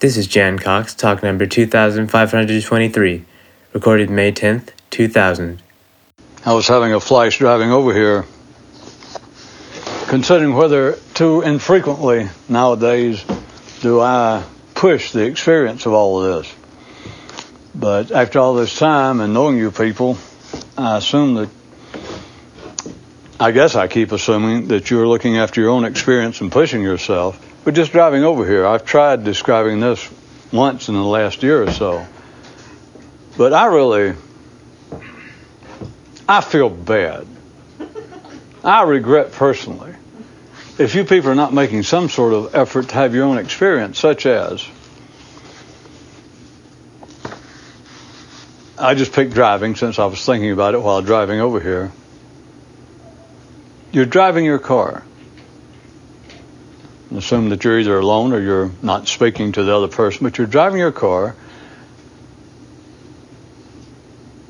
This is Jan Cox, talk number 2523, recorded May 10th, 2000. I was having a flash driving over here, considering whether too infrequently nowadays do I push the experience of all of this. But after all this time and knowing you people, I assume that, I guess I keep assuming that you're looking after your own experience and pushing yourself. But just driving over here, I've tried describing this once in the last year or so. But I really, I feel bad. I regret personally if you people are not making some sort of effort to have your own experience, such as I just picked driving since I was thinking about it while driving over here. You're driving your car. Assume that you're either alone or you're not speaking to the other person, but you're driving your car.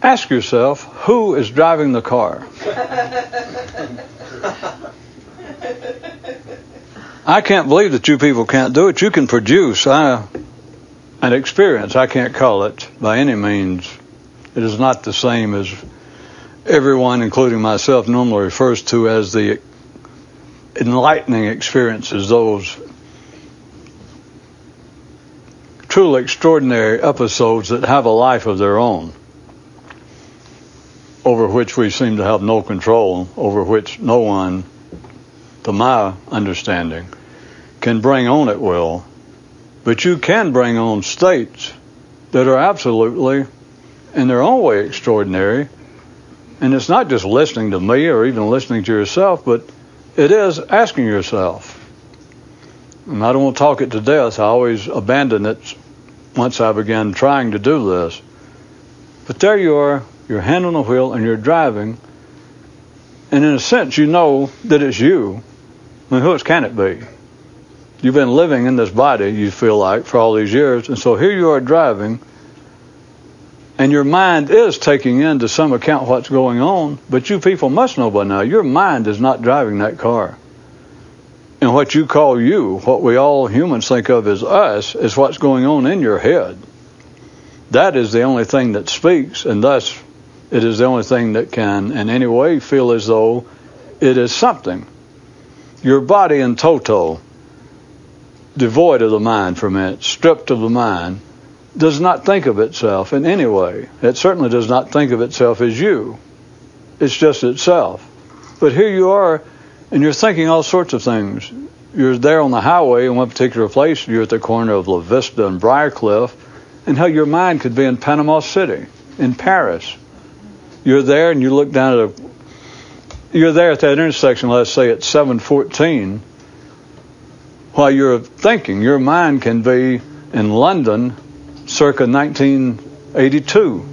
Ask yourself, who is driving the car? I can't believe that you people can't do it. You can produce an experience. I can't call it by any means. It is not the same as everyone, including myself, normally refers to as the enlightening experiences, those truly extraordinary episodes that have a life of their own, over which we seem to have no control, over which no one, to my understanding, can bring on at will. But you can bring on states that are absolutely, in their own way, extraordinary. And it's not just listening to me or even listening to yourself, but it is asking yourself. And I don't want to talk it to death. I always abandon it once I begin trying to do this. But there you are, your hand on the wheel, and you're driving. And in a sense, you know that it's you. I mean, who else can it be? You've been living in this body, you feel like, for all these years. And so here you are driving, and your mind is taking into some account what's going on, but you people must know by now, your mind is not driving that car. And what you call you, what we all humans think of as us, is what's going on in your head. That is the only thing that speaks, and thus it is the only thing that can in any way feel as though it is something. Your body in toto, devoid of the mind for a minute, stripped of the mind, does not think of itself in any way. It certainly does not think of itself as you. It's just itself. But here you are, and you're thinking all sorts of things. You're there on the highway in one particular place. You're at the corner of La Vista and Briarcliff, and how your mind could be in Panama City, in Paris. You're there, and you look down at a. You're there at that intersection. Let's say at 714. While you're thinking, your mind can be in London circa 1982.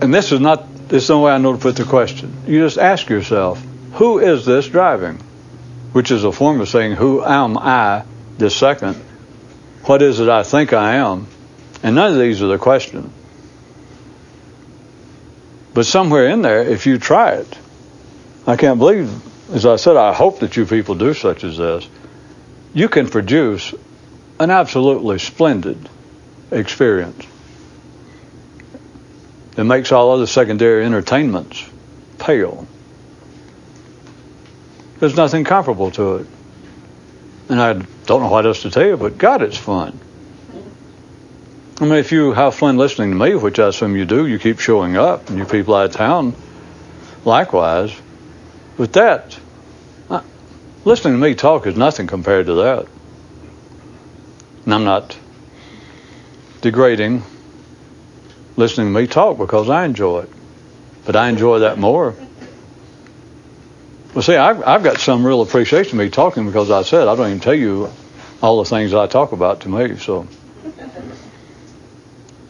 And this is not, there's no way I know to put the question. You just ask yourself, who is this driving? Which is a form of saying, who am I this second? What is it I think I am? And none of these are the question. But somewhere in there, if you try it, I can't believe, as I said, I hope that you people do such as this you can produce an absolutely splendid experience. It makes all other secondary entertainments pale. There's nothing comparable to it. And I don't know what else to tell you, but God, it's fun. I mean, if you have fun listening to me, which I assume you do, you keep showing up, and you people out of town likewise. With that, Listening to me talk is nothing compared to that. And I'm not degrading listening to me talk because I enjoy it. But I enjoy that more. Well, see, I've, I've got some real appreciation of me talking because I said I don't even tell you all the things I talk about to me. So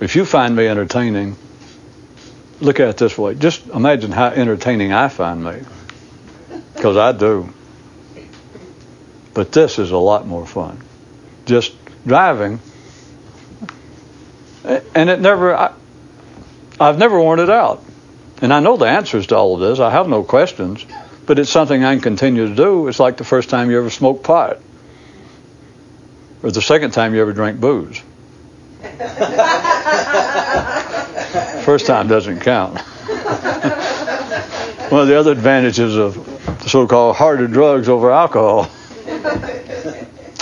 if you find me entertaining, look at it this way. Just imagine how entertaining I find me. Because I do. But this is a lot more fun. Just driving. And it never, I, I've never worn it out. And I know the answers to all of this. I have no questions. But it's something I can continue to do. It's like the first time you ever smoked pot. or the second time you ever drank booze. First time doesn't count. One of the other advantages of so-called harder drugs over alcohol.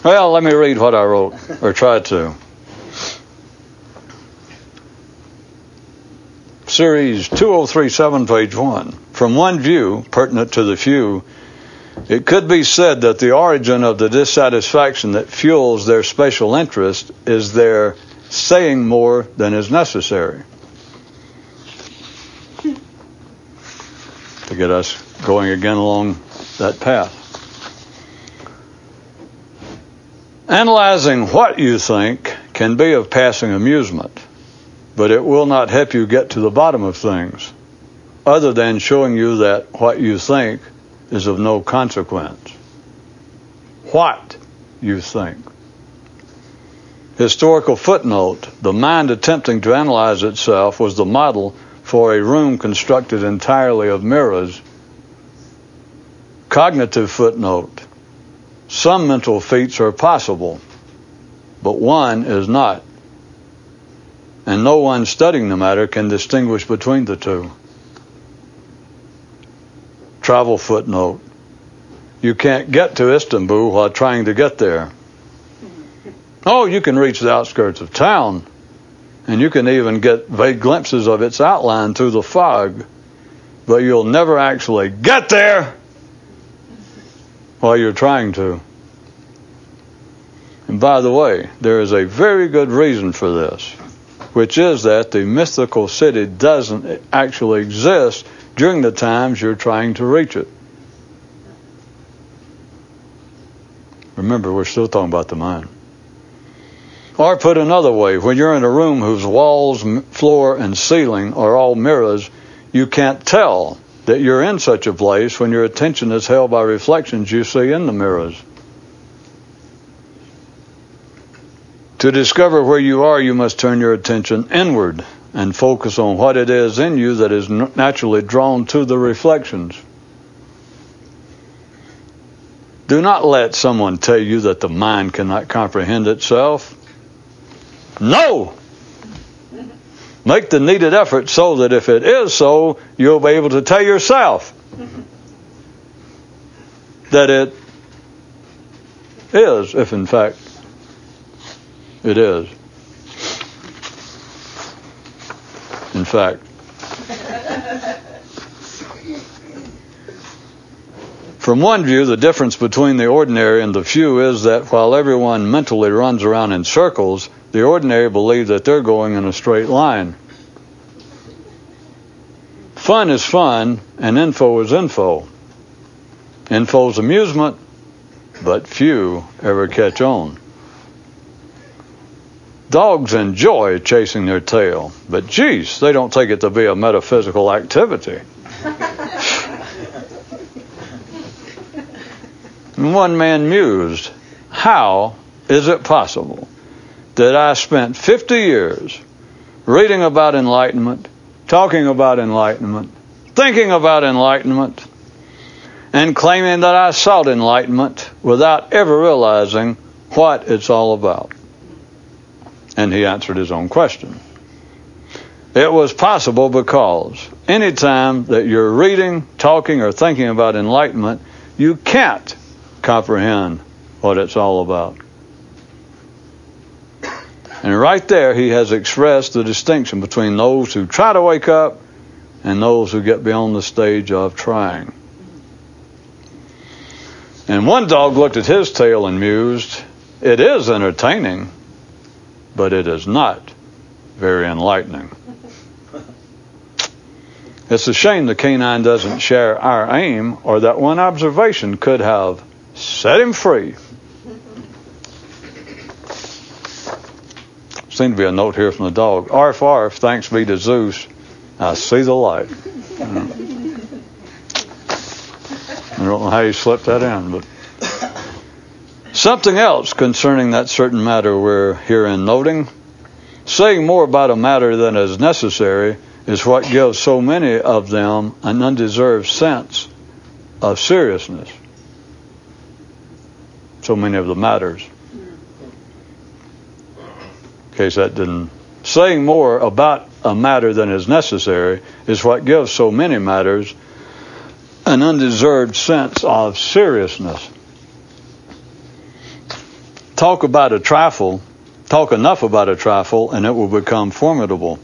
Well, let me read what I wrote, or tried to. Series 2037, page 1. From one view, pertinent to the few, it could be said that the origin of the dissatisfaction that fuels their special interest is their saying more than is necessary. To get us going again along that path. Analyzing what you think can be of passing amusement, but it will not help you get to the bottom of things, other than showing you that what you think is of no consequence. What you think. Historical footnote The mind attempting to analyze itself was the model for a room constructed entirely of mirrors. Cognitive footnote some mental feats are possible, but one is not. And no one studying the matter can distinguish between the two. Travel footnote. You can't get to Istanbul while trying to get there. Oh, you can reach the outskirts of town, and you can even get vague glimpses of its outline through the fog, but you'll never actually get there while you're trying to. And by the way, there is a very good reason for this, which is that the mythical city doesn't actually exist during the times you're trying to reach it. Remember, we're still talking about the mind. Or put another way, when you're in a room whose walls, floor, and ceiling are all mirrors, you can't tell that you're in such a place when your attention is held by reflections you see in the mirrors. To discover where you are, you must turn your attention inward and focus on what it is in you that is naturally drawn to the reflections. Do not let someone tell you that the mind cannot comprehend itself. No! Make the needed effort so that if it is so, you'll be able to tell yourself that it is, if in fact it is. In fact, From one view, the difference between the ordinary and the few is that while everyone mentally runs around in circles, the ordinary believe that they're going in a straight line. Fun is fun, and info is info. Info is amusement, but few ever catch on. Dogs enjoy chasing their tail, but geez, they don't take it to be a metaphysical activity. One man mused, How is it possible that I spent 50 years reading about enlightenment, talking about enlightenment, thinking about enlightenment, and claiming that I sought enlightenment without ever realizing what it's all about? And he answered his own question. It was possible because anytime that you're reading, talking, or thinking about enlightenment, you can't comprehend what it's all about. And right there, he has expressed the distinction between those who try to wake up and those who get beyond the stage of trying. And one dog looked at his tail and mused, It is entertaining, but it is not very enlightening. It's a shame the canine doesn't share our aim, or that one observation could have set him free. Seems to be a note here from the dog. Arf, arf, thanks be to Zeus. I see the light. I don't know how you slipped that in, but something else concerning that certain matter we're herein noting. Saying more about a matter than is necessary is what gives so many of them an undeserved sense of seriousness so many of the matters. Case that didn't. Saying more about a matter than is necessary is what gives so many matters an undeserved sense of seriousness. Talk about a trifle, talk enough about a trifle, and it will become formidable.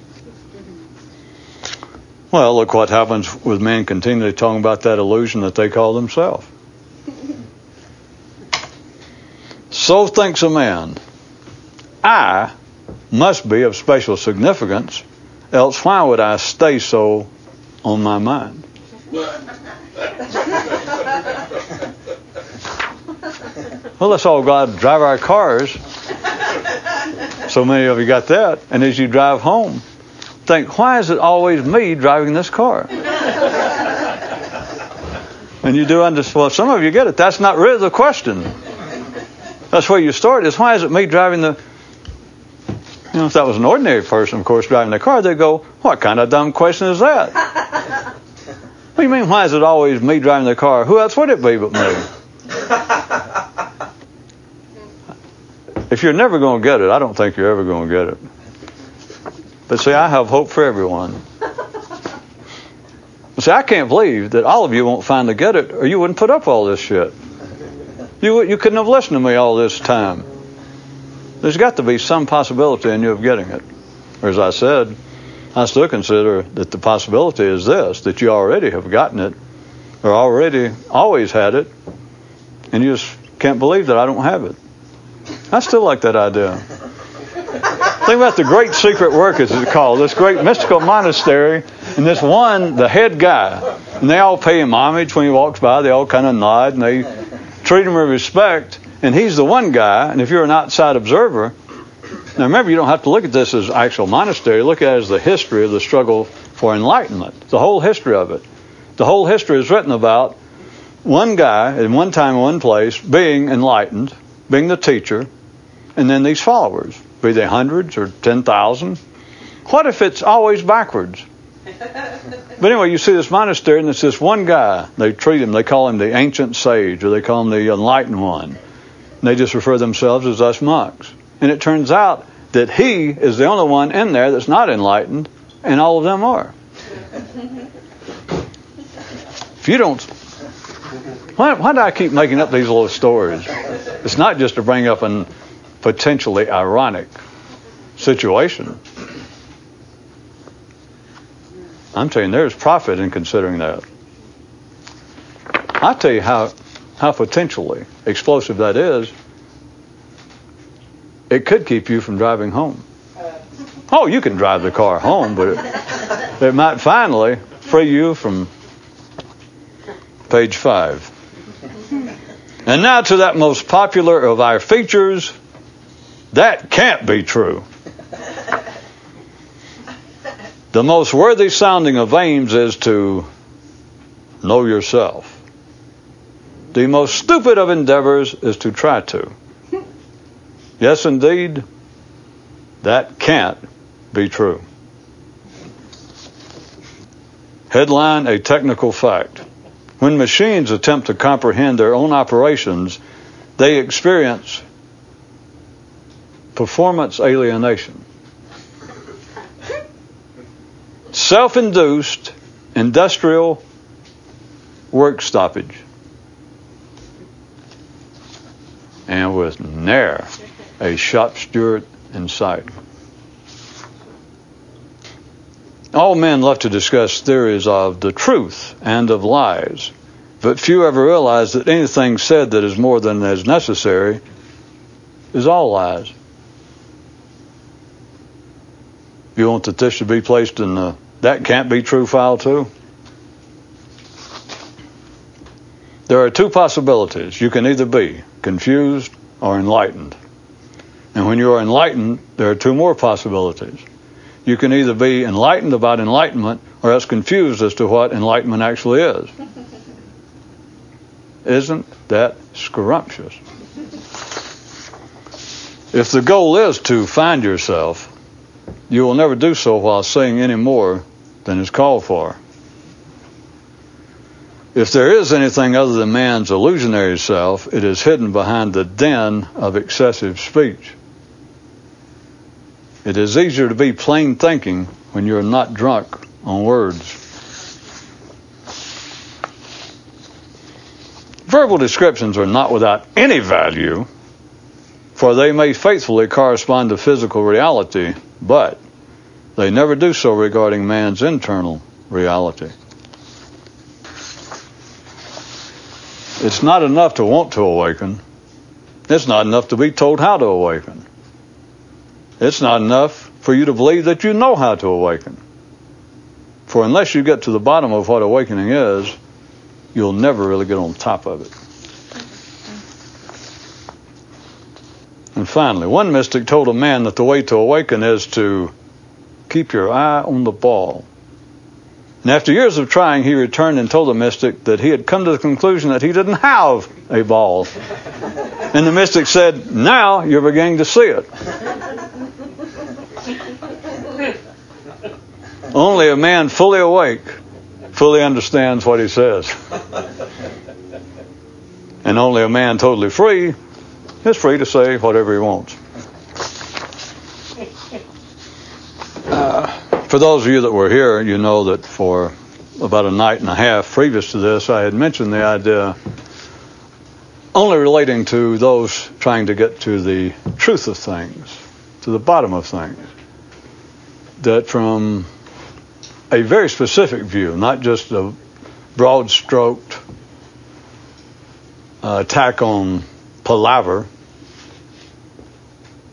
Well, look what happens with men continually talking about that illusion that they call themselves. So thinks a man. I must be of special significance, else why would I stay so on my mind? well, let's all go out and drive our cars. So many of you got that. And as you drive home, think, why is it always me driving this car? and you do understand, well, some of you get it. That's not really the question. That's where you start is why is it me driving the you know, if that was an ordinary person, of course, driving the car, they'd go, What kind of dumb question is that? what do you mean, why is it always me driving the car? Who else would it be but me? if you're never going to get it, I don't think you're ever going to get it. But see, I have hope for everyone. See, I can't believe that all of you won't finally get it, or you wouldn't put up all this shit. You, you couldn't have listened to me all this time. There's got to be some possibility in you of getting it. Or as I said, I still consider that the possibility is this that you already have gotten it, or already always had it, and you just can't believe that I don't have it. I still like that idea. Think about the great secret work, as it's called, this great mystical monastery, and this one, the head guy, and they all pay him homage when he walks by. They all kind of nod and they treat him with respect. And he's the one guy, and if you're an outside observer, now remember, you don't have to look at this as actual monastery. Look at it as the history of the struggle for enlightenment, the whole history of it. The whole history is written about one guy in one time, one place, being enlightened, being the teacher, and then these followers, be they hundreds or ten thousand. What if it's always backwards? But anyway, you see this monastery, and it's this one guy. They treat him, they call him the ancient sage, or they call him the enlightened one. And they just refer themselves as us monks. And it turns out that he is the only one in there that's not enlightened, and all of them are. If you don't, why, why do I keep making up these little stories? It's not just to bring up a potentially ironic situation. I'm telling you, there's profit in considering that. I'll tell you how how potentially explosive that is, it could keep you from driving home. Uh. Oh, you can drive the car home, but it, it might finally free you from page five. And now to that most popular of our features that can't be true. The most worthy sounding of aims is to know yourself. The most stupid of endeavors is to try to. Yes, indeed, that can't be true. Headline A technical fact. When machines attempt to comprehend their own operations, they experience performance alienation. Self induced industrial work stoppage. And with ne'er a shop steward in sight. All men love to discuss theories of the truth and of lies, but few ever realize that anything said that is more than is necessary is all lies. You want that this should be placed in the that can't be true file too? There are two possibilities. You can either be confused or enlightened. And when you are enlightened, there are two more possibilities. You can either be enlightened about enlightenment or else confused as to what enlightenment actually is. Isn't that scrumptious? If the goal is to find yourself, you will never do so while saying any more than is called for. If there is anything other than man's illusionary self, it is hidden behind the den of excessive speech. It is easier to be plain thinking when you're not drunk on words. Verbal descriptions are not without any value, for they may faithfully correspond to physical reality, but they never do so regarding man's internal reality. It's not enough to want to awaken. It's not enough to be told how to awaken. It's not enough for you to believe that you know how to awaken. For unless you get to the bottom of what awakening is, you'll never really get on top of it. And finally, one mystic told a man that the way to awaken is to keep your eye on the ball. And after years of trying, he returned and told the mystic that he had come to the conclusion that he didn't have a ball. And the mystic said, Now you're beginning to see it. Only a man fully awake fully understands what he says. And only a man totally free is free to say whatever he wants. Uh, for those of you that were here, you know that for about a night and a half previous to this, I had mentioned the idea only relating to those trying to get to the truth of things, to the bottom of things. That from a very specific view, not just a broad stroked uh, attack on palaver,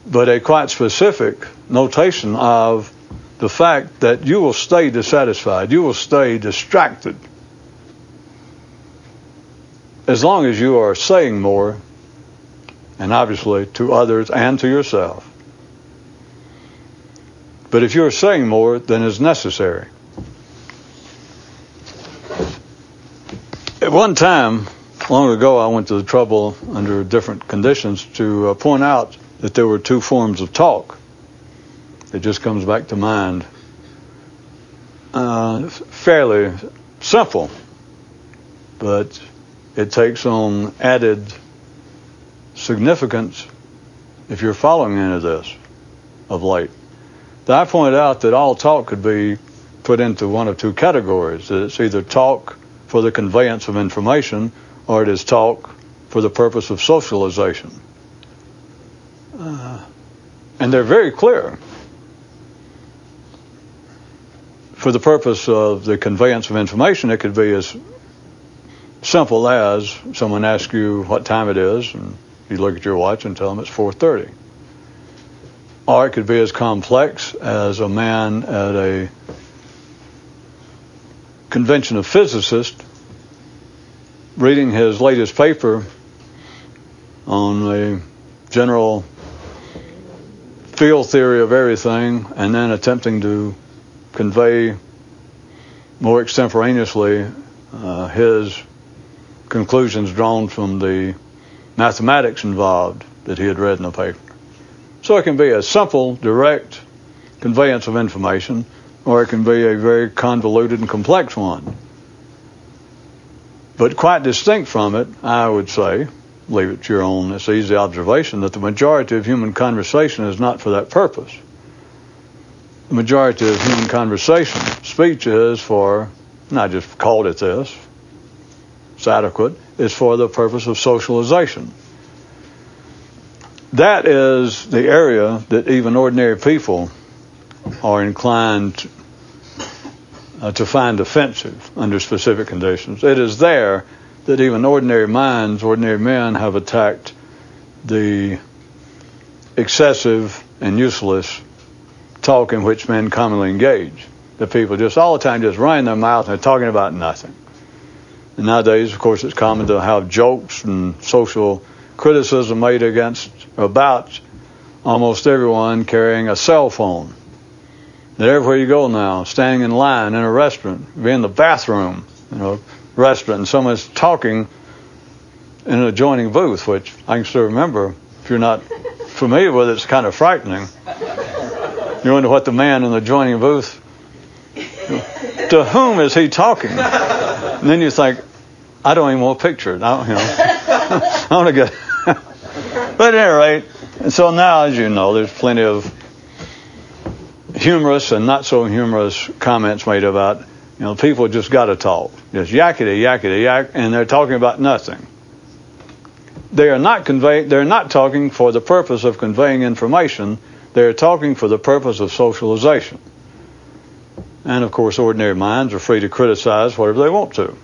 but a quite specific notation of the fact that you will stay dissatisfied, you will stay distracted as long as you are saying more, and obviously to others and to yourself. But if you're saying more than is necessary, At one time, long ago, I went to the trouble under different conditions to uh, point out that there were two forms of talk. It just comes back to mind. Uh, fairly simple, but it takes on added significance if you're following of this of late. I pointed out that all talk could be put into one of two categories. It's either talk for the conveyance of information, or it is talk for the purpose of socialization. Uh, and they're very clear. For the purpose of the conveyance of information, it could be as simple as someone asks you what time it is, and you look at your watch and tell them it's 4:30. Or it could be as complex as a man at a convention of physicists reading his latest paper on the general field theory of everything and then attempting to convey more extemporaneously uh, his conclusions drawn from the mathematics involved that he had read in the paper. So it can be a simple, direct conveyance of information or it can be a very convoluted and complex one. But quite distinct from it, I would say, leave it to your own, it's easy observation, that the majority of human conversation is not for that purpose. The majority of human conversation, speech is for, not just called it this, it's adequate, is for the purpose of socialization. That is the area that even ordinary people are inclined uh, to find offensive under specific conditions. It is there that even ordinary minds, ordinary men, have attacked the excessive and useless talk in which men commonly engage. The people just all the time just running their mouth and talking about nothing. And nowadays, of course, it's common to have jokes and social criticism made against about almost everyone carrying a cell phone that everywhere you go now, standing in line in a restaurant, be in the bathroom, you know, restaurant, and someone's talking in an adjoining booth, which I can still remember. If you're not familiar with it, it's kind of frightening. You wonder what the man in the adjoining booth, to whom is he talking? And then you think, I don't even want to picture it. I don't, you know, I want to get. but at any rate, and so now, as you know, there's plenty of humorous and not so humorous comments made about, you know, people just got to talk. Just yakety, yakety, yak, and they're talking about nothing. They are not convey, they're not talking for the purpose of conveying information. They're talking for the purpose of socialization. And of course, ordinary minds are free to criticize whatever they want to.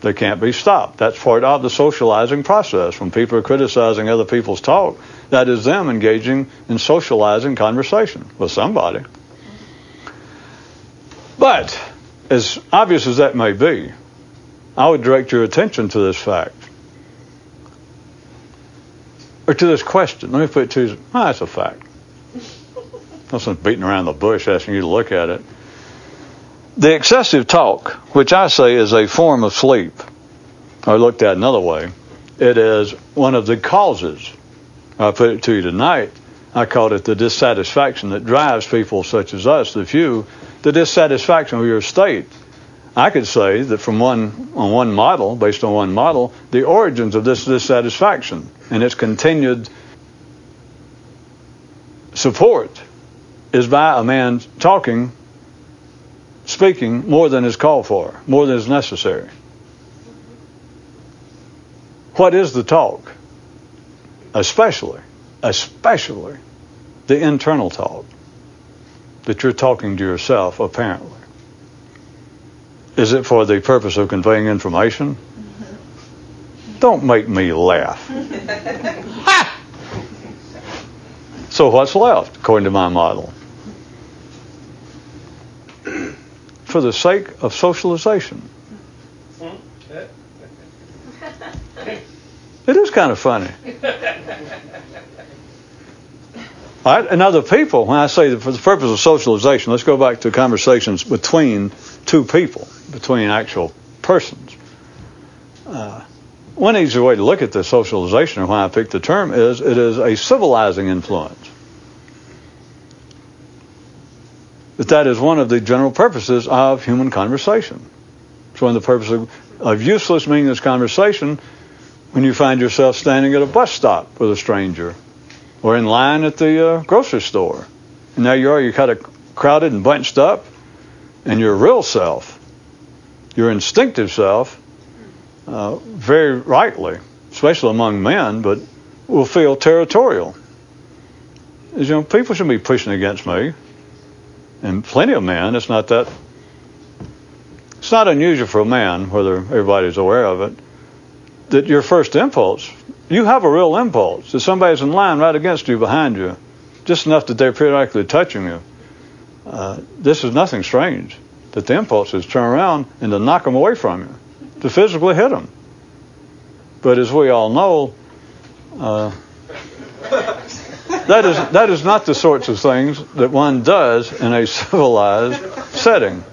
They can't be stopped. That's part of the socializing process. When people are criticizing other people's talk, that is them engaging in socializing conversation with somebody. But, as obvious as that may be, I would direct your attention to this fact. Or to this question. Let me put it to you. Oh, that's a fact. Nothing beating around the bush asking you to look at it. The excessive talk, which I say is a form of sleep, or looked at another way, it is one of the causes. I put it to you tonight. I called it the dissatisfaction that drives people such as us, the few, the dissatisfaction with your state. I could say that from one on one model, based on one model, the origins of this dissatisfaction and its continued support is by a man talking speaking more than is called for, more than is necessary. What is the talk? Especially, especially the internal talk that you're talking to yourself, apparently. Is it for the purpose of conveying information? Don't make me laugh. so, what's left, according to my model? for the sake of socialization. It is kind of funny. All right, and other people, when I say that for the purpose of socialization, let's go back to conversations between two people, between actual persons. Uh, one easy way to look at the socialization, or why I picked the term, is it is a civilizing influence. that that is one of the general purposes of human conversation. It's one of the purposes of, of useless, meaningless conversation when you find yourself standing at a bus stop with a stranger or in line at the uh, grocery store. And there you are, you're kind of crowded and bunched up, and your real self, your instinctive self, uh, very rightly, especially among men, but will feel territorial. You know, people shouldn't be pushing against me and plenty of men, it's not that, it's not unusual for a man, whether everybody's aware of it, that your first impulse, you have a real impulse that somebody's in line right against you, behind you, just enough that they're periodically touching you, uh, this is nothing strange. That the impulse is turn around and to knock them away from you, to physically hit them. But as we all know, uh, that is that is not the sorts of things that one does in a civilized setting.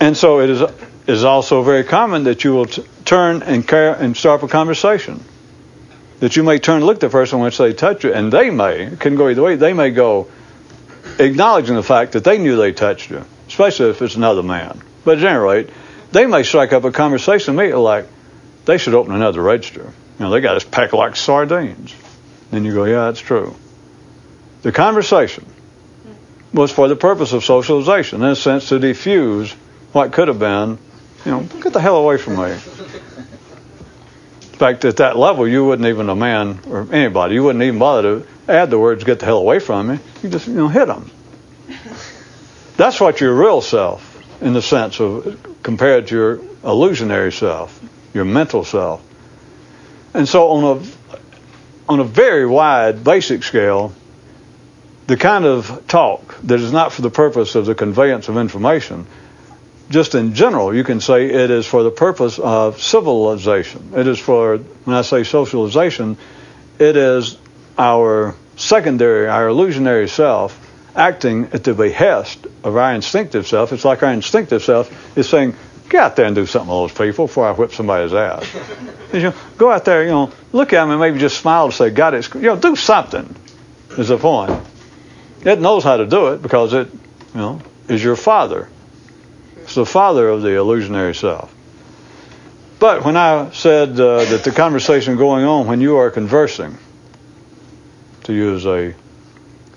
And so it is is also very common that you will t- turn and care and start a conversation. That you may turn and look at the person once they touch you, and they may can go either way. They may go acknowledging the fact that they knew they touched you, especially if it's another man. But at any rate, they may strike up a conversation immediately like they should open another register. You know, they got us packed like sardines. Then you go, yeah, that's true. The conversation was for the purpose of socialization, in a sense to diffuse what could have been, you know, get the hell away from me. In fact, at that level, you wouldn't even a man or anybody, you wouldn't even bother to add the words "get the hell away from me." You just, you know, hit them. That's what your real self, in the sense of compared to your illusionary self, your mental self. And so, on a on a very wide, basic scale, the kind of talk that is not for the purpose of the conveyance of information, just in general, you can say it is for the purpose of civilization. It is for, when I say socialization, it is our secondary, our illusionary self acting at the behest of our instinctive self. It's like our instinctive self is saying, Get out there and do something with those people before I whip somebody's ass. you know, go out there, you know, look at them and maybe just smile and say, God, it's, you know, do something is the point. It knows how to do it because it, you know, is your father. It's the father of the illusionary self. But when I said uh, that the conversation going on when you are conversing, to use a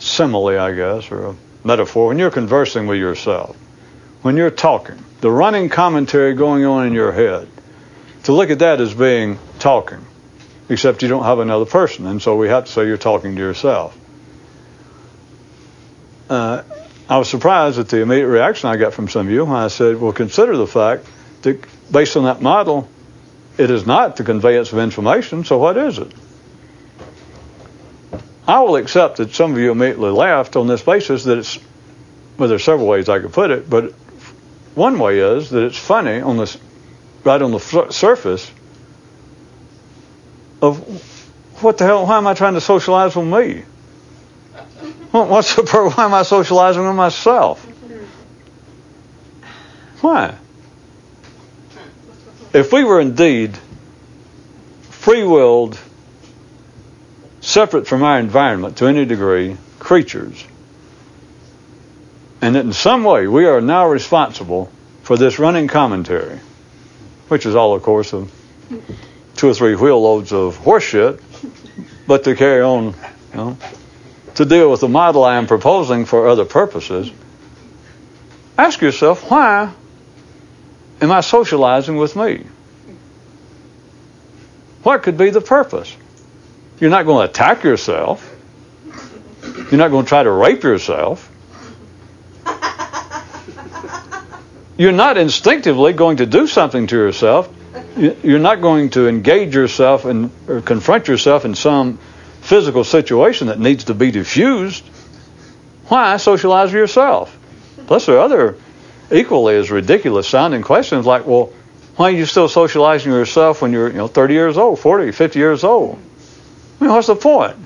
simile, I guess, or a metaphor, when you're conversing with yourself, when you're talking, the running commentary going on in your head, to look at that as being talking, except you don't have another person, and so we have to say you're talking to yourself. Uh, I was surprised at the immediate reaction I got from some of you when I said, well, consider the fact that based on that model, it is not the conveyance of information, so what is it? I will accept that some of you immediately laughed on this basis that it's, well, there's several ways I could put it, but one way is that it's funny on this, right on the surface of what the hell, why am I trying to socialize with me? What's the why am I socializing with myself? Why? If we were indeed free willed, separate from our environment to any degree, creatures, and that in some way we are now responsible for this running commentary, which is all, of course, of two or three wheel loads of horseshit, but to carry on, you know, to deal with the model I am proposing for other purposes, ask yourself, why am I socializing with me? What could be the purpose? You're not going to attack yourself. You're not going to try to rape yourself. You're not instinctively going to do something to yourself. You're not going to engage yourself and confront yourself in some physical situation that needs to be diffused, why socialize yourself? Plus, there are other equally as ridiculous sounding questions like, well, why are you still socializing yourself when you're you know 30 years old, 40, 50 years old? I mean, what's the point?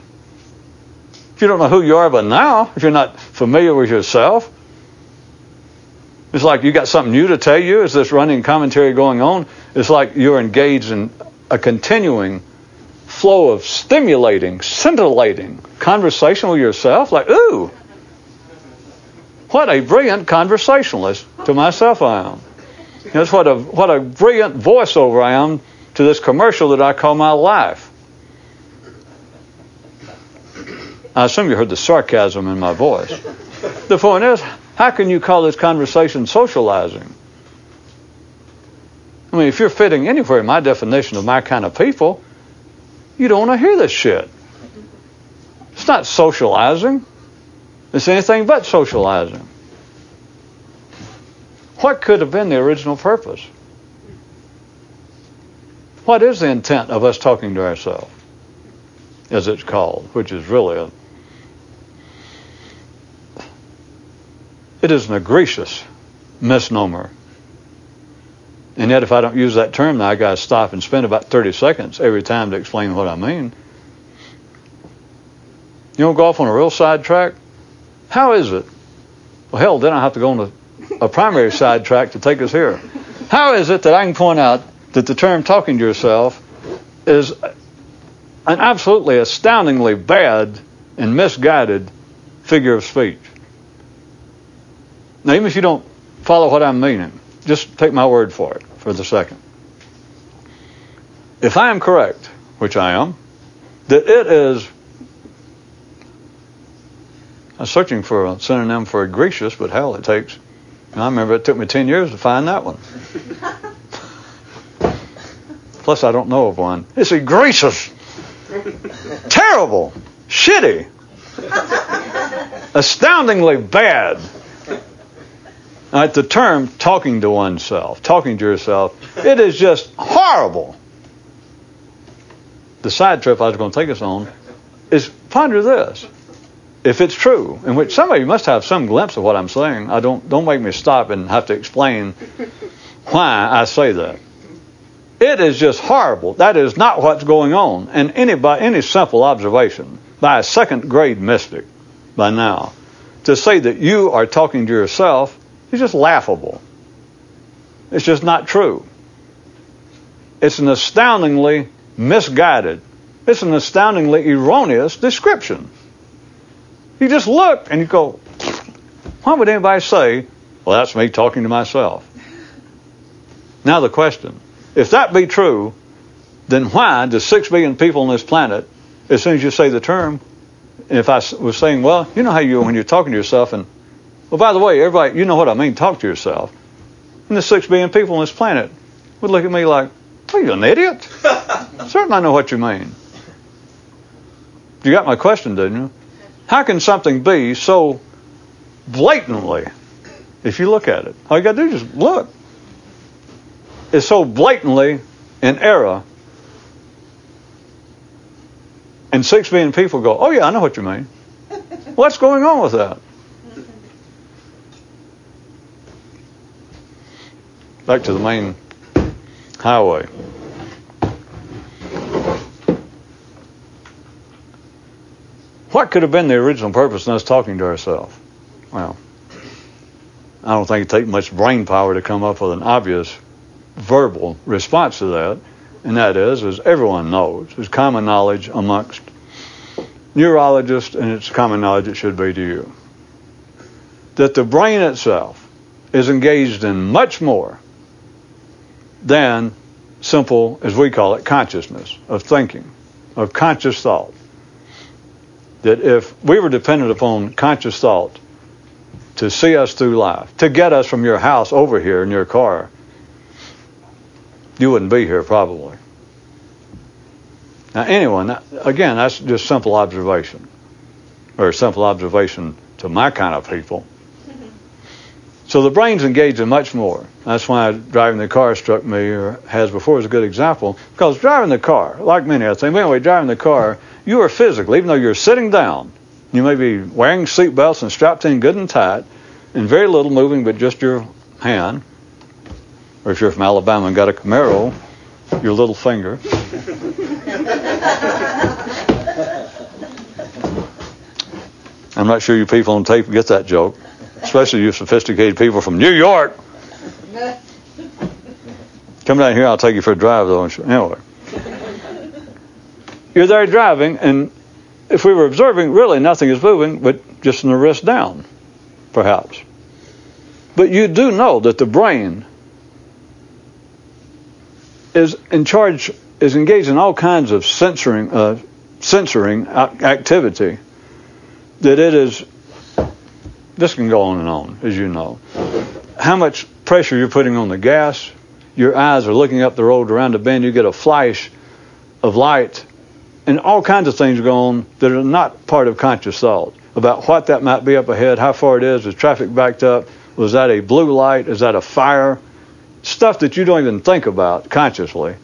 If you don't know who you are but now, if you're not familiar with yourself, it's like you got something new to tell you. Is this running commentary going on? It's like you're engaged in a continuing flow of stimulating, scintillating conversation with yourself, like, ooh, what a brilliant conversationalist to myself I am. That's what a, what a brilliant voiceover I am to this commercial that I call my life. Uh, I assume you heard the sarcasm in my voice. The point is, how can you call this conversation socializing? I mean, if you're fitting anywhere in my definition of my kind of people, you don't want to hear this shit. It's not socializing. It's anything but socializing. What could have been the original purpose? What is the intent of us talking to ourselves, as it's called, which is really a it is an egregious misnomer and yet, if I don't use that term, now I got to stop and spend about 30 seconds every time to explain what I mean. You to go off on a real sidetrack? How is it? Well, hell, then I have to go on a, a primary sidetrack to take us here. How is it that I can point out that the term talking to yourself is an absolutely astoundingly bad and misguided figure of speech? Now, even if you don't follow what I'm meaning, just take my word for it for the second. If I am correct, which I am, that it is I'm searching for a synonym for egregious, but hell, it takes. I remember it took me 10 years to find that one. Plus, I don't know of one. It's egregious. Terrible. Shitty. Astoundingly bad. Right, the term talking to oneself, talking to yourself, it is just horrible. The side trip I was going to take us on is ponder this. If it's true, in which some of you must have some glimpse of what I'm saying, I don't don't make me stop and have to explain why I say that. It is just horrible. That is not what's going on. And any by any simple observation by a second grade mystic by now, to say that you are talking to yourself it's just laughable. It's just not true. It's an astoundingly misguided, it's an astoundingly erroneous description. You just look and you go, why would anybody say, well, that's me talking to myself? Now the question, if that be true, then why do six billion people on this planet, as soon as you say the term, if I was saying, well, you know how you when you're talking to yourself, and well, by the way, everybody, you know what I mean. Talk to yourself. And the six billion people on this planet would look at me like, "Are you an idiot?" Certainly, I know what you mean. You got my question, didn't you? How can something be so blatantly, if you look at it, all you got to do is just look, is so blatantly in error and six billion people go, oh yeah, I know what you mean. What's going on with that? Back to the main highway. What could have been the original purpose in us talking to ourselves? Well, I don't think it takes much brain power to come up with an obvious verbal response to that and that is, as everyone knows, is common knowledge amongst neurologists, and it's common knowledge it should be to you, that the brain itself is engaged in much more than simple, as we call it, consciousness of thinking, of conscious thought. That if we were dependent upon conscious thought to see us through life, to get us from your house over here in your car, you wouldn't be here probably. Now, anyone, again, that's just simple observation, or simple observation to my kind of people. So the brain's engaged in much more. That's why driving the car struck me, or has before, as a good example. Because driving the car, like many other things, anyway, driving the car, you are physically, even though you're sitting down, you may be wearing seat belts and strapped in good and tight, and very little moving but just your hand, or if you're from Alabama and got a Camaro, your little finger. I'm not sure you people on tape get that joke, especially you sophisticated people from New York. Come down here, I'll take you for a drive, though. Anyway, you're there driving, and if we were observing, really nothing is moving but just in the wrist down, perhaps. But you do know that the brain is in charge, is engaged in all kinds of censoring, uh, censoring activity. That it is, this can go on and on, as you know. How much pressure you're putting on the gas, your eyes are looking up the road around the bend, you get a flash of light, and all kinds of things go on that are not part of conscious thought about what that might be up ahead, how far it is, is traffic backed up, was that a blue light, is that a fire, stuff that you don't even think about consciously.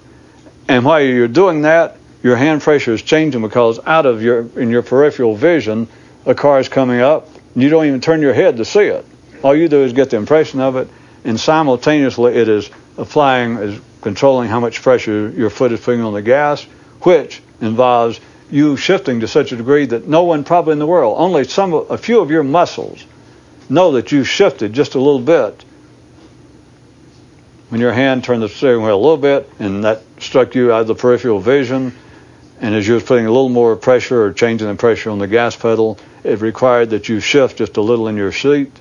And while you're doing that, your hand pressure is changing because out of your in your peripheral vision, a car is coming up. You don't even turn your head to see it. All you do is get the impression of it, and simultaneously it is applying, is controlling how much pressure your foot is putting on the gas, which involves you shifting to such a degree that no one probably in the world, only some, a few of your muscles, know that you shifted just a little bit when your hand turned the steering wheel a little bit and that struck you out of the peripheral vision, and as you was putting a little more pressure or changing the pressure on the gas pedal, it required that you shift just a little in your seat.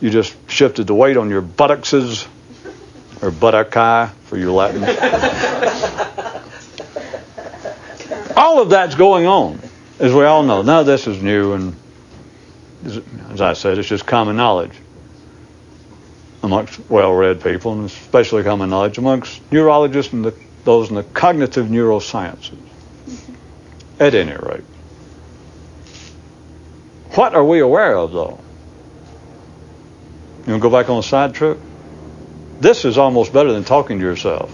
You just shifted the weight on your buttocks or buttocki for you Latin. all of that's going on, as we all know. Now this is new, and as I said, it's just common knowledge amongst well-read people, and especially common knowledge amongst neurologists and the, those in the cognitive neurosciences. Mm-hmm. At any rate, what are we aware of, though? You want to go back on a side trip? This is almost better than talking to yourself.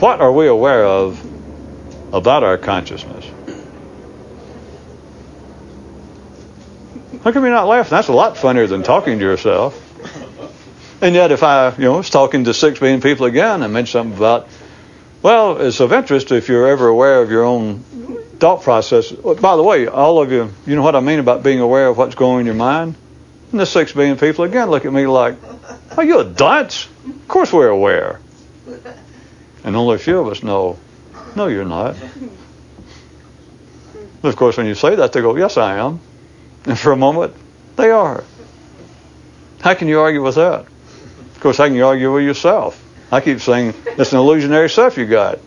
What are we aware of about our consciousness? How come you're not laughing? That's a lot funnier than talking to yourself. And yet, if I, you know, was talking to six million people again I mentioned something about, well, it's of interest if you're ever aware of your own thought process. By the way, all of you, you know what I mean about being aware of what's going on in your mind? And the six billion people again look at me like, are you a dunce? Of course we're aware. And only a few of us know, no, you're not. Of course, when you say that, they go, yes, I am. And for a moment, they are. How can you argue with that? Of course, I can you argue with yourself. I keep saying it's an illusionary stuff you got.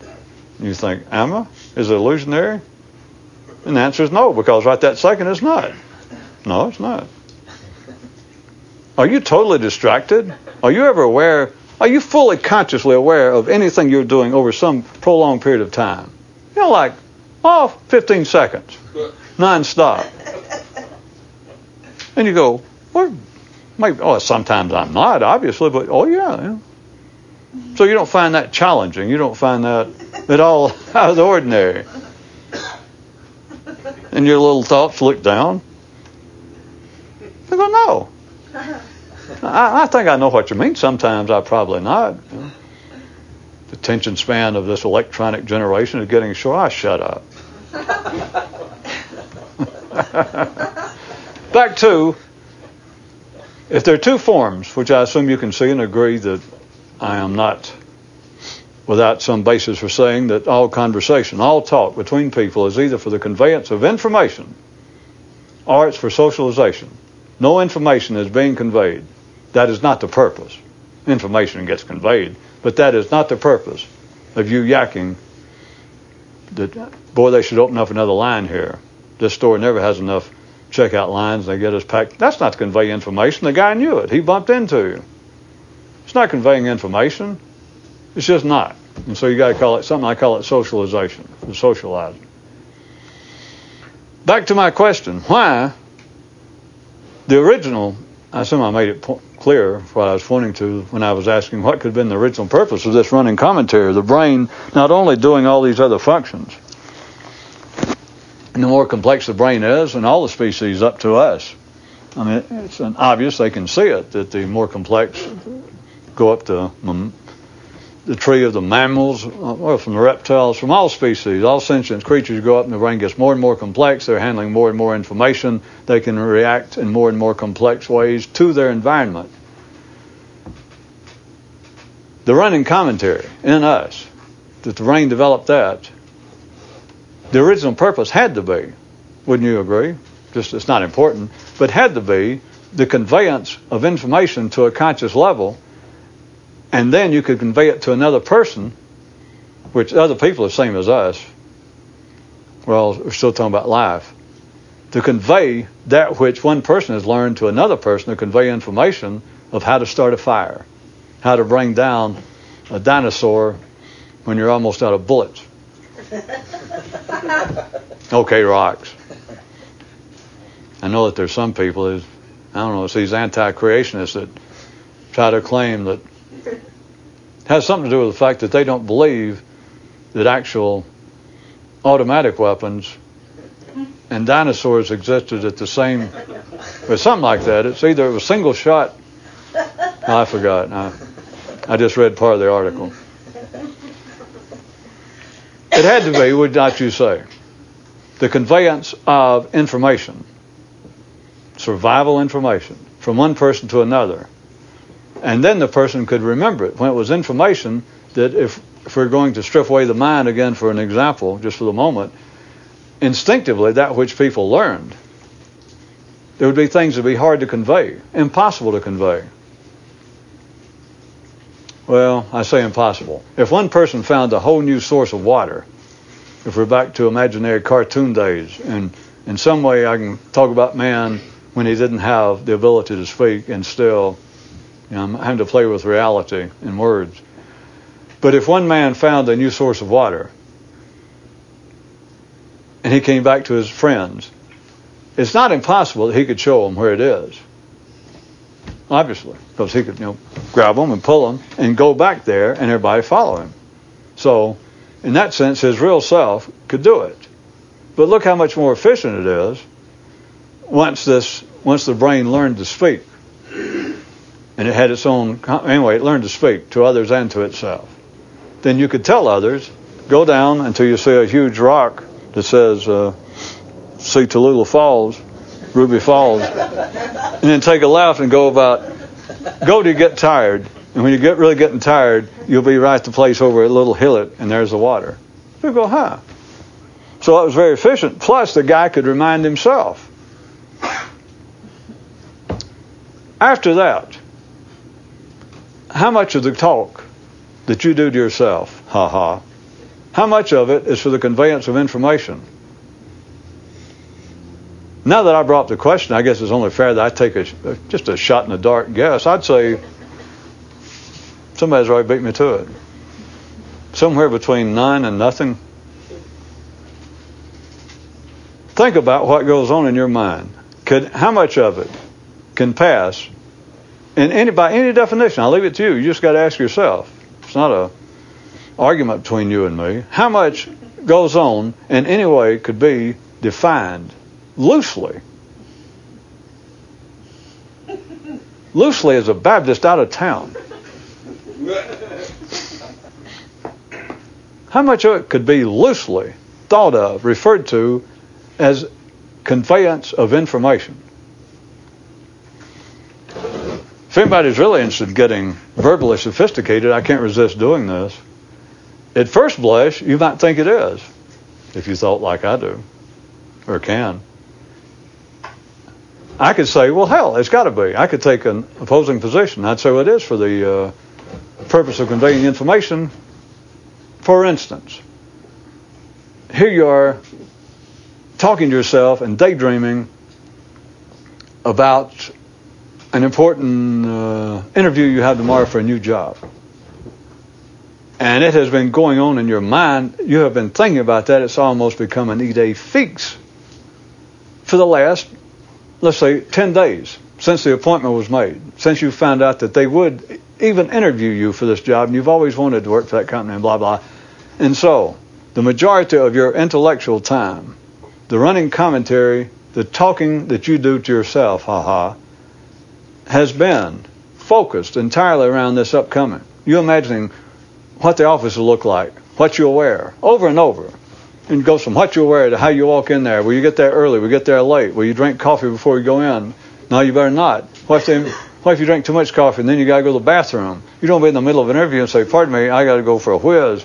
You think, I? Is it illusionary? And the answer is no, because right that second it's not. No, it's not. Are you totally distracted? Are you ever aware? Are you fully consciously aware of anything you're doing over some prolonged period of time? You know, like, oh, 15 seconds, non-stop. And you go, well, maybe, oh, sometimes I'm not, obviously, but oh, yeah. yeah. So you don't find that challenging. You don't find that at all out of the ordinary. And your little thoughts look down. I go, no. I, I, think I know what you mean. Sometimes I probably not. The attention span of this electronic generation is getting short. I shut up. Back to, if there are two forms, which I assume you can see and agree that I am not without some basis for saying that all conversation, all talk between people is either for the conveyance of information or it's for socialization. No information is being conveyed. That is not the purpose. Information gets conveyed, but that is not the purpose of you yakking that, boy, they should open up another line here. This store never has enough checkout lines. They get us packed. That's not to convey information. The guy knew it. He bumped into you. Not conveying information. It's just not. And so you got to call it something I call it socialization, the socializing. Back to my question. Why the original, I assume I made it po- clear what I was pointing to when I was asking what could have been the original purpose of this running commentary. The brain not only doing all these other functions, and the more complex the brain is, and all the species up to us. I mean, it's obvious, they can see it, that the more complex go up to the tree of the mammals, uh, or from the reptiles, from all species, all sentient creatures go up and the brain gets more and more complex. They're handling more and more information. They can react in more and more complex ways to their environment. The running commentary in us, that the brain developed that, the original purpose had to be, wouldn't you agree? Just it's not important, but had to be the conveyance of information to a conscious level and then you could convey it to another person, which other people are the same as us. Well, we're still talking about life. To convey that which one person has learned to another person, to convey information of how to start a fire, how to bring down a dinosaur when you're almost out of bullets. okay, rocks. I know that there's some people who, I don't know, it's these anti-creationists that try to claim that has something to do with the fact that they don't believe that actual automatic weapons and dinosaurs existed at the same, or something like that. It's either a single shot. I forgot. I, I just read part of the article. It had to be, would not you say, the conveyance of information, survival information, from one person to another and then the person could remember it. When it was information, that if, if we're going to strip away the mind again for an example, just for the moment, instinctively, that which people learned, there would be things that would be hard to convey, impossible to convey. Well, I say impossible. If one person found a whole new source of water, if we're back to imaginary cartoon days, and in some way I can talk about man when he didn't have the ability to speak and still I'm having to play with reality in words. But if one man found a new source of water and he came back to his friends, it's not impossible that he could show them where it is. Obviously, because he could, you know, grab them and pull them and go back there and everybody follow him. So, in that sense, his real self could do it. But look how much more efficient it is once this, once the brain learned to speak and it had its own anyway it learned to speak to others and to itself. Then you could tell others go down until you see a huge rock that says uh, see Tallulah Falls Ruby Falls. And then take a left and go about go to get tired. And when you get really getting tired you'll be right at the place over a little hillock and there's the water. You go huh. So it was very efficient. Plus the guy could remind himself. After that how much of the talk that you do to yourself, ha ha, how much of it is for the conveyance of information? Now that I brought the question, I guess it's only fair that I take a, just a shot in the dark guess. I'd say somebody's already beat me to it. Somewhere between nine and nothing. Think about what goes on in your mind. Could how much of it can pass in any by any definition? I'll leave it to you. You just got to ask yourself. It's not a argument between you and me. How much goes on in any way could be defined loosely. Loosely as a Baptist out of town. How much of it could be loosely thought of, referred to as conveyance of information? If anybody's really interested in getting verbally sophisticated, I can't resist doing this. At first blush, you might think it is, if you thought like I do, or can. I could say, well, hell, it's got to be. I could take an opposing position. I'd say well, it is for the uh, purpose of conveying information. For instance, here you are talking to yourself and daydreaming about an important uh, interview you have tomorrow for a new job. And it has been going on in your mind. You have been thinking about that. It's almost become an idée fixe for the last let's say, 10 days since the appointment was made, since you found out that they would even interview you for this job, and you've always wanted to work for that company, and blah, blah. And so, the majority of your intellectual time, the running commentary, the talking that you do to yourself, haha, has been focused entirely around this upcoming. You imagining what the office will look like, what you'll wear, over and over and goes from what you'll wear to how you walk in there. Will you get there early? Will you get there late? Will you drink coffee before you go in? No, you better not. What if, they, what if you drink too much coffee and then you got to go to the bathroom? You don't be in the middle of an interview and say, pardon me, I got to go for a whiz.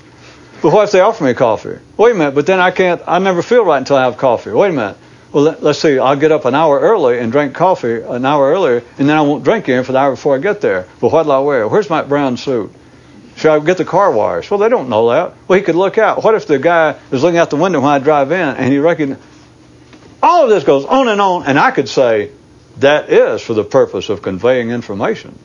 But what if they offer me coffee? Wait a minute, but then I can't, I never feel right until I have coffee. Wait a minute. Well, let, us see, I'll get up an hour early and drink coffee an hour earlier, and then I won't drink again for the hour before I get there. But what'll I wear? Where's my brown suit? Should I get the car washed? Well, they don't know that. Well, he could look out. What if the guy is looking out the window when I drive in and he reckon all of this goes on and on, and I could say that is for the purpose of conveying information.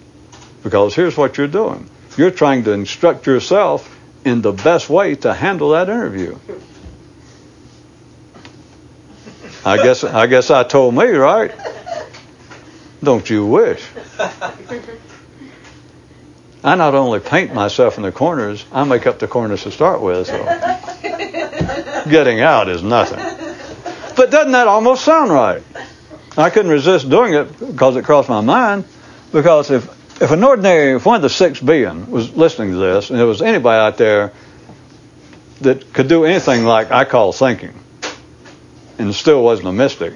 Because here's what you're doing. You're trying to instruct yourself in the best way to handle that interview. I guess I guess I told me, right? Don't you wish? I not only paint myself in the corners, I make up the corners to start with. So getting out is nothing. But doesn't that almost sound right? I couldn't resist doing it because it crossed my mind. Because if if an ordinary, if one of the six billion was listening to this, and there was anybody out there that could do anything like I call thinking, and still wasn't a mystic,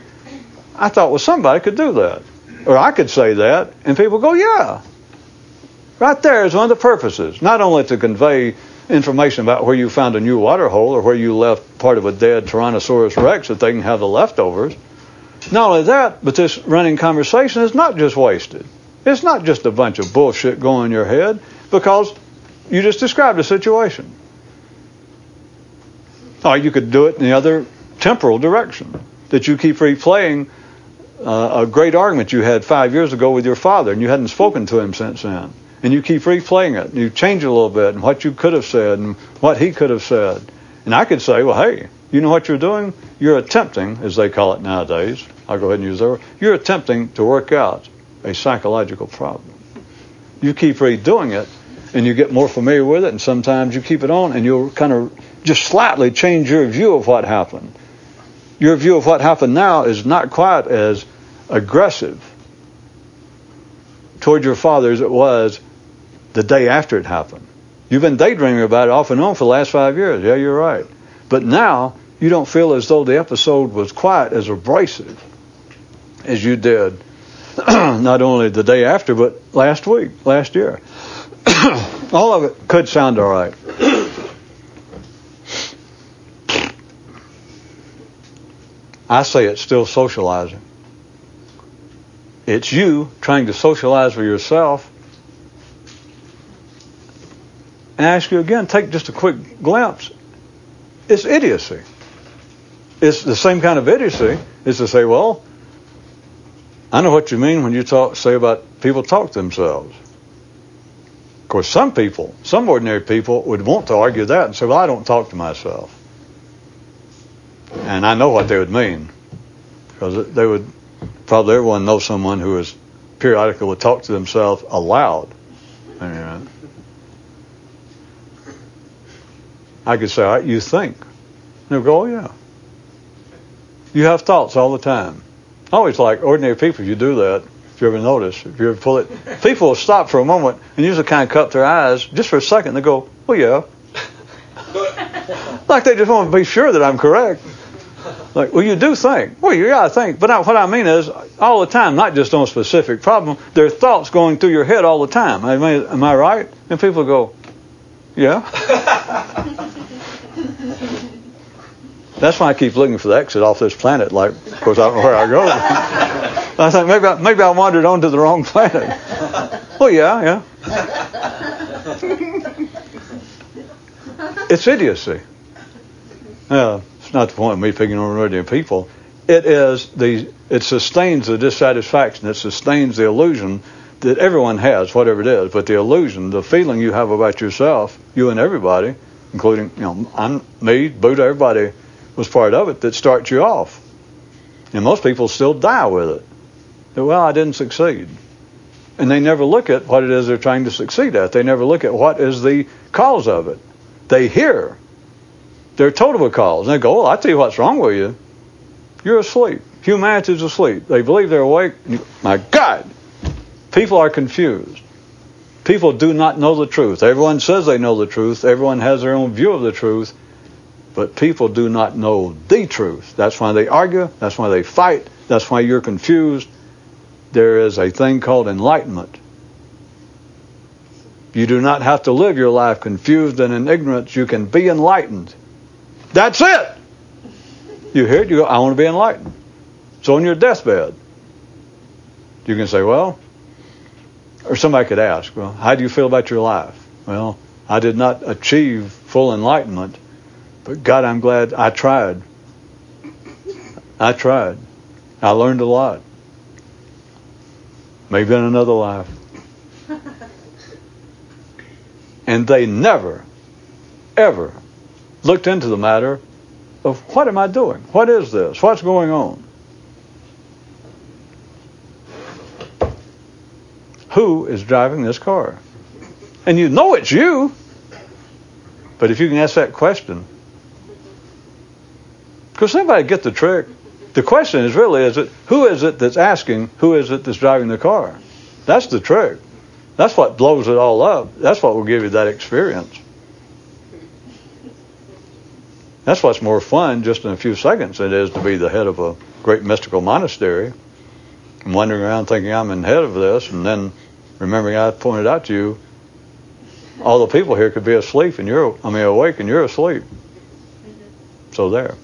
I thought, well, somebody could do that, or I could say that, and people go, yeah, Right there is one of the purposes, not only to convey information about where you found a new water hole or where you left part of a dead Tyrannosaurus rex that they can have the leftovers. Not only that, but this running conversation is not just wasted. It's not just a bunch of bullshit going in your head because you just described a situation. Or you could do it in the other temporal direction, that you keep replaying uh, a great argument you had five years ago with your father and you hadn't spoken to him since then and you keep replaying it. And you change it a little bit and what you could have said and what he could have said. And I could say, well, hey, you know what you're doing? You're attempting, as they call it nowadays, I'll go ahead and use that word, you're attempting to work out a psychological problem. You keep redoing it and you get more familiar with it, and sometimes you keep it on and you'll kind of just slightly change your view of what happened. Your view of what happened now is not quite as aggressive toward your father as it was the day after it happened. You've been daydreaming about it off and on for the last five years. Yeah, you're right. But now you don't feel as though the episode was quite as abrasive as you did not only the day after, but last week, last year. all of it could sound all right. I say it's still socializing. It's you trying to socialize with yourself and I ask you again, take just a quick glimpse. It's idiocy. It's the same kind of idiocy is to say, well, I know what you mean when you talk say about people talk to themselves. Of course, some people, some ordinary people would want to argue that and say, well, I don't talk to myself. And I know what they would mean. Because they would, probably everyone knows someone who is periodically would talk to themselves aloud. And, uh, I could say, you think. They would go, oh, yeah. You have thoughts all the time. I always like ordinary people, you do that, if you ever notice, if you ever pull it. People will stop for a moment and usually kind of cup their eyes just for a second. They go, oh, yeah. like they just want to be sure that I'm correct. Like, well, you do think. Well, you got to think. But what I mean is, all the time, not just on a specific problem. There are thoughts going through your head all the time. Am I, am I right? And people go, yeah. That's why I keep looking for the exit off this planet. Like, of course, I don't know where I go. I think maybe I, maybe I wandered onto the wrong planet. Well, yeah, yeah. It's idiocy. Yeah, not the point of me picking on ordinary people. It is the it sustains the dissatisfaction. It sustains the illusion that everyone has, whatever it is. But the illusion, the feeling you have about yourself, you and everybody, including you know, I'm me, Buddha, everybody was part of it that starts you off. And most people still die with it. That, well, I didn't succeed. And they never look at what it is they're trying to succeed at. They never look at what is the cause of it. They hear. They're told of a cause. And they go, well, I tell you what's wrong with you. You're asleep. Humanity's asleep. They believe they're awake. My God! People are confused. People do not know the truth. Everyone says they know the truth. Everyone has their own view of the truth. But people do not know the truth. That's why they argue. That's why they fight. That's why you're confused. There is a thing called enlightenment. You do not have to live your life confused and in ignorance. You can be enlightened. That's it. You hear it, you go, I want to be enlightened. It's on your deathbed. You can say, well, or somebody could ask, well, how do you feel about your life? Well, I did not achieve full enlightenment, but God, I'm glad I tried. I tried. I learned a lot. Maybe in another life. And they never, ever looked into the matter of what am I doing? What is this? What's going on? Who is driving this car? And you know it's you. But if you can ask that question, because somebody get the trick. The question is really, is it who is it that's asking, who is it that's driving the car? That's the trick. That's what blows it all up. That's what will give you that experience. That's what's more fun just in a few seconds than it is to be the head of a great mystical monastery and wandering around thinking I'm in head of this and then remembering I pointed out to you all the people here could be asleep and you're I mean awake and you're asleep. So there.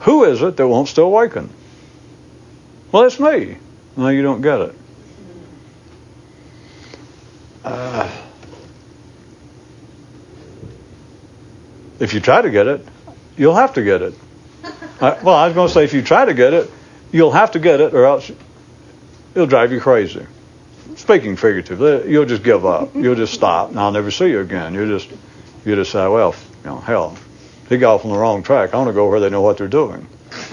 Who is it that wants to awaken? Well, it's me. No, you don't get it. Uh, if you try to get it, you'll have to get it. Uh, well, I was going to say, if you try to get it, you'll have to get it, or else it'll drive you crazy. Speaking figuratively, you'll just give up. You'll just stop, and I'll never see you again. You just, you just say, well, you know, hell, he got off on the wrong track. I want to go where they know what they're doing.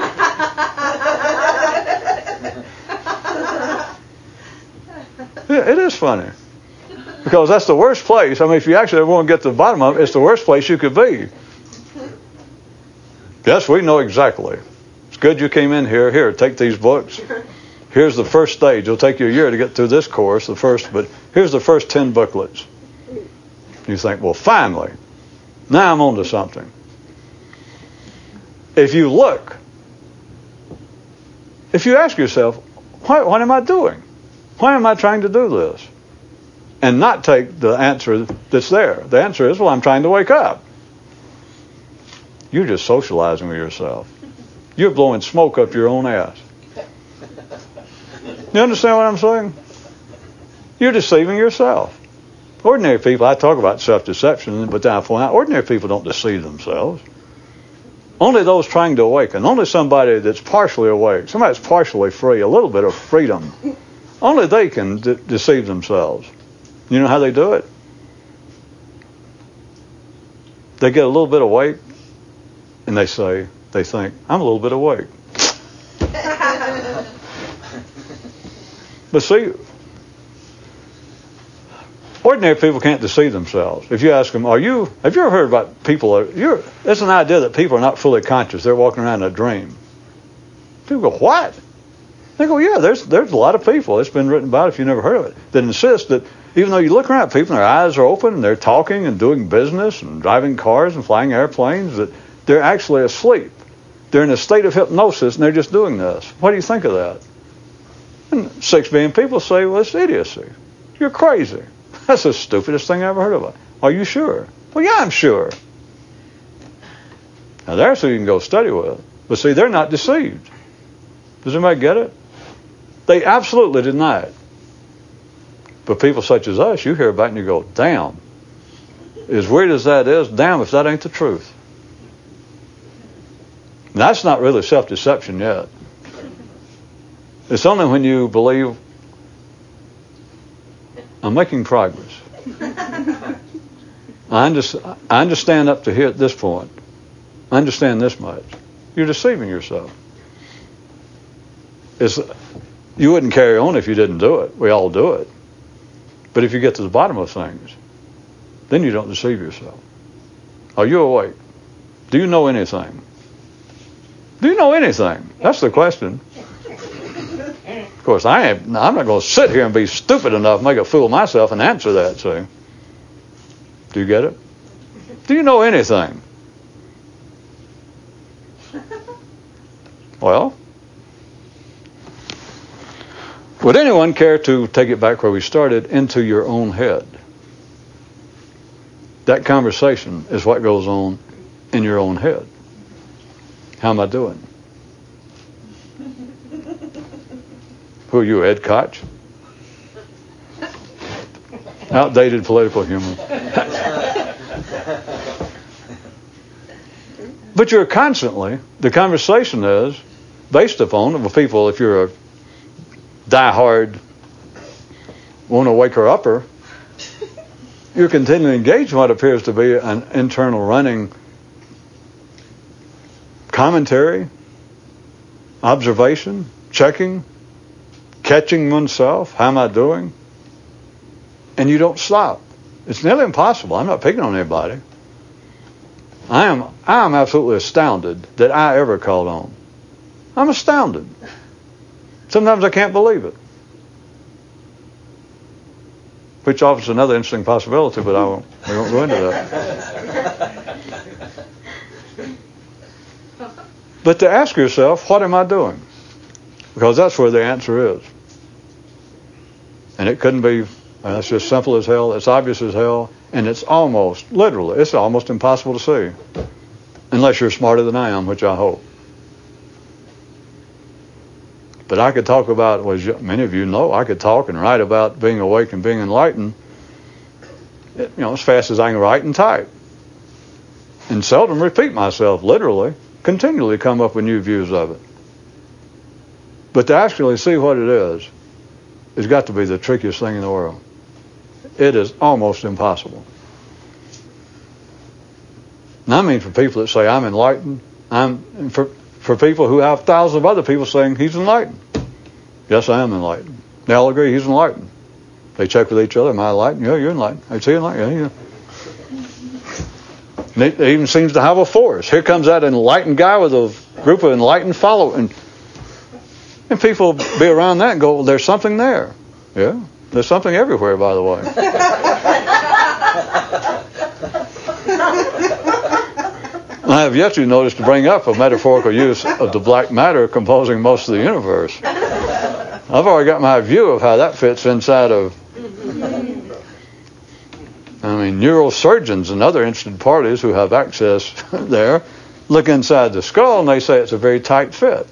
yeah, it is funny. Because that's the worst place. I mean, if you actually ever want to get to the bottom of it, it's the worst place you could be. Yes, we know exactly. It's good you came in here. Here, take these books. Here's the first stage. It'll take you a year to get through this course, the first, but here's the first 10 booklets. You think, well, finally, now I'm on to something if you look, if you ask yourself, what, what am I doing? Why am I trying to do this? And not take the answer that's there. The answer is, well, I'm trying to wake up. You're just socializing with yourself. You're blowing smoke up your own ass. You understand what I'm saying? You're deceiving yourself. Ordinary people, I talk about self deception, but then I point out ordinary people don't deceive themselves. Only those trying to awaken, only somebody that's partially awake, somebody that's partially free, a little bit of freedom, only they can de- deceive themselves. You know how they do it? They get a little bit awake and they say, they think, I'm a little bit awake. but see, ordinary people can't deceive themselves. If you ask them, "Are you? Have you ever heard about people? You're, it's an idea that people are not fully conscious; they're walking around in a dream." People go, "What?" They go, "Yeah, there's there's a lot of people. It's been written about. If you never heard of it, that insist that even though you look around people their eyes are open and they're talking and doing business and driving cars and flying airplanes, that they're actually asleep. They're in a state of hypnosis and they're just doing this. What do you think of that?" And six billion people say, "Well, it's idiocy. You're crazy." That's the stupidest thing I ever heard of. Are you sure? Well, yeah, I'm sure. Now, there's who you can go study with. But see, they're not deceived. Does anybody get it? They absolutely deny it. But people such as us, you hear about it and you go, damn. As weird as that is, damn if that ain't the truth. That's not really self deception yet. It's only when you believe I'm making progress. I understand up to here at this point. I understand this much. You're deceiving yourself. It's, you wouldn't carry on if you didn't do it. We all do it. But if you get to the bottom of things, then you don't deceive yourself. Are you awake? Do you know anything? Do you know anything? That's the question. Of course, I ain't, I'm not going to sit here and be stupid enough, make a fool of myself, and answer that. See? Do you get it? Do you know anything? Well, would anyone care to take it back where we started into your own head? That conversation is what goes on in your own head. How am I doing? Who are you, Ed Koch? Outdated political humor. but you're constantly, the conversation is based upon, well, people, if you're a die-hard, want to wake her upper, you're continuing to engage in what appears to be an internal running commentary, observation, checking, catching oneself. How am I doing? And you don't stop. It's nearly impossible. I'm not picking on anybody. I am I am absolutely astounded that I ever called on. I'm astounded. Sometimes I can't believe it. Which offers another interesting possibility, but I won't, we won't go into that. But to ask yourself, what am I doing? Because that's where the answer is. And it couldn't be, uh, it's just simple as hell, it's obvious as hell, and it's almost, literally, it's almost impossible to see. Unless you're smarter than I am, which I hope. But I could talk about, as many of you know, I could talk and write about being awake and being enlightened, you know, as fast as I can write and type. And seldom repeat myself, literally, continually come up with new views of it. But to actually see what it is, has got to be the trickiest thing in the world. It is almost impossible. And I mean for people that say I'm enlightened, I'm for for people who have thousands of other people saying he's enlightened. Yes, I am enlightened. They all agree he's enlightened. They check with each other, am I enlightened? Yeah, you're enlightened. Is he enlightened? Yeah, yeah. It even seems to have a force. Here comes that enlightened guy with a group of enlightened followers. And and people be around that and go, well, there's something there. Yeah, there's something everywhere, by the way. I have yet to notice to bring up a metaphorical use of the black matter composing most of the universe. I've already got my view of how that fits inside of. I mean, neurosurgeons and other interested parties who have access there look inside the skull and they say it's a very tight fit.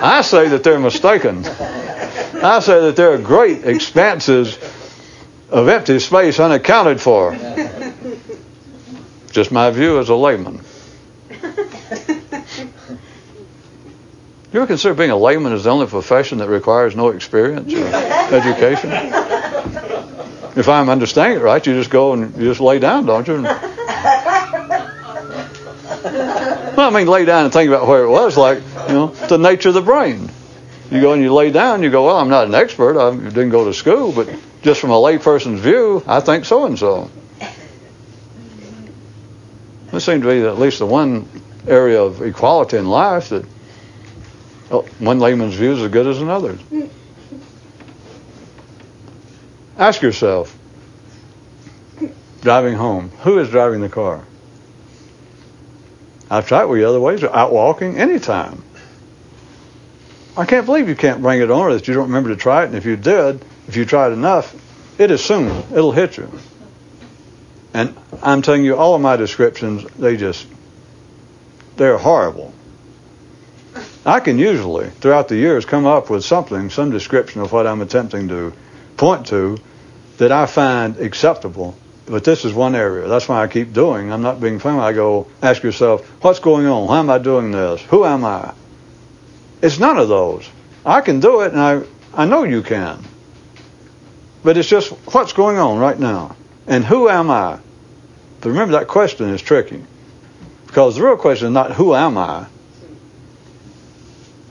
I say that they're mistaken. I say that there are great expanses of empty space unaccounted for. Just my view as a layman. You ever consider being a layman is the only profession that requires no experience or education? If I'm understanding it right, you just go and you just lay down, don't you? well, I mean, lay down and think about where it was, like, you know, the nature of the brain. You go and you lay down, you go, well, I'm not an expert, I didn't go to school, but just from a layperson's view, I think so and so. This seems to be at least the one area of equality in life that oh, one layman's view is as good as another's. Ask yourself, driving home, who is driving the car? I've tried with you other ways, out walking, anytime. I can't believe you can't bring it on or that you don't remember to try it. And if you did, if you tried enough, it is soon. It'll hit you. And I'm telling you, all of my descriptions, they just, they're horrible. I can usually, throughout the years, come up with something, some description of what I'm attempting to point to that I find acceptable. But this is one area. That's why I keep doing. I'm not being funny. I go, ask yourself, what's going on? Why am I doing this? Who am I? It's none of those. I can do it, and I, I know you can. But it's just what's going on right now? And who am I? But remember, that question is tricky. Because the real question is not who am I?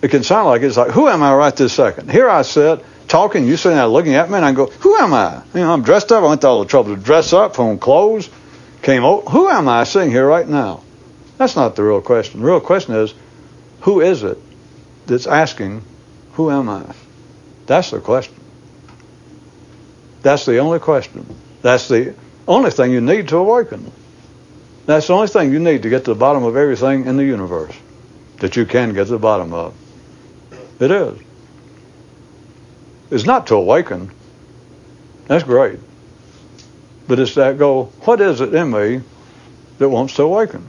It can sound like it's like, who am I right this second? Here I sit, talking, you sitting there looking at me, and I go, who am I? You know, I'm dressed up. I went to all the trouble to dress up, on clothes, came over. Who am I sitting here right now? That's not the real question. The real question is, who is it that's asking, who am I? That's the question. That's the only question. That's the only thing you need to awaken. That's the only thing you need to get to the bottom of everything in the universe that you can get to the bottom of. It is. It's not to awaken. That's great. But it's that go, what is it in me that wants to awaken?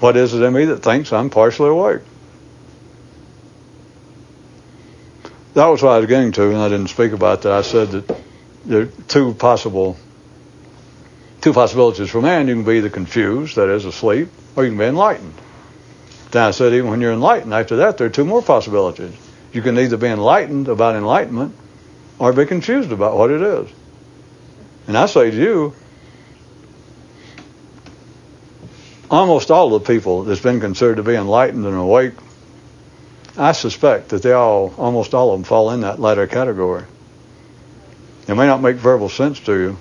What is it in me that thinks I'm partially awake? That was what I was getting to, and I didn't speak about that. I said that there are two possible two possibilities for man. You can be the confused, that is, asleep, or you can be enlightened. Then I said, even when you're enlightened, after that, there are two more possibilities. You can either be enlightened about enlightenment or be confused about what it is. And I say to you, almost all the people that's been considered to be enlightened and awake, I suspect that they all, almost all of them, fall in that latter category. It may not make verbal sense to you,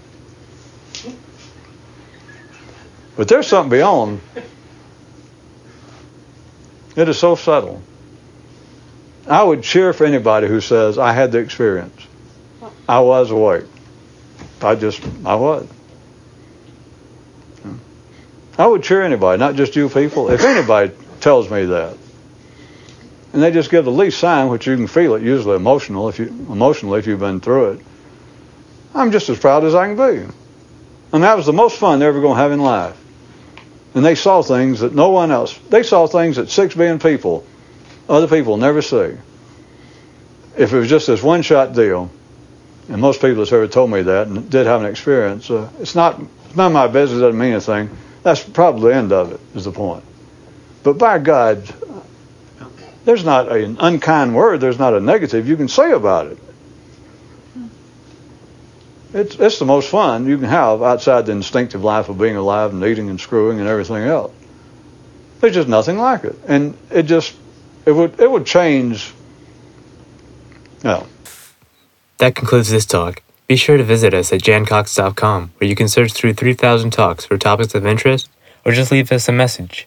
but there's something beyond. It is so subtle. I would cheer for anybody who says, I had the experience. I was awake. I just, I was. I would cheer anybody, not just you people. If anybody tells me that, and they just give the least sign, which you can feel it, usually emotional, if you emotionally if you've been through it, I'm just as proud as I can be. And that was the most fun they're ever to have in life. And they saw things that no one else. They saw things that six billion people, other people never see. If it was just this one-shot deal, and most people have ever told me that and did have an experience, uh, it's not it's none of my business. Doesn't mean anything. That's probably the end of it. Is the point. But by God, there's not an unkind word. There's not a negative you can say about it. It's, it's the most fun you can have outside the instinctive life of being alive and eating and screwing and everything else. There's just nothing like it, and it just it would it would change. No. That concludes this talk. Be sure to visit us at jancox.com, where you can search through 3,000 talks for topics of interest, or just leave us a message.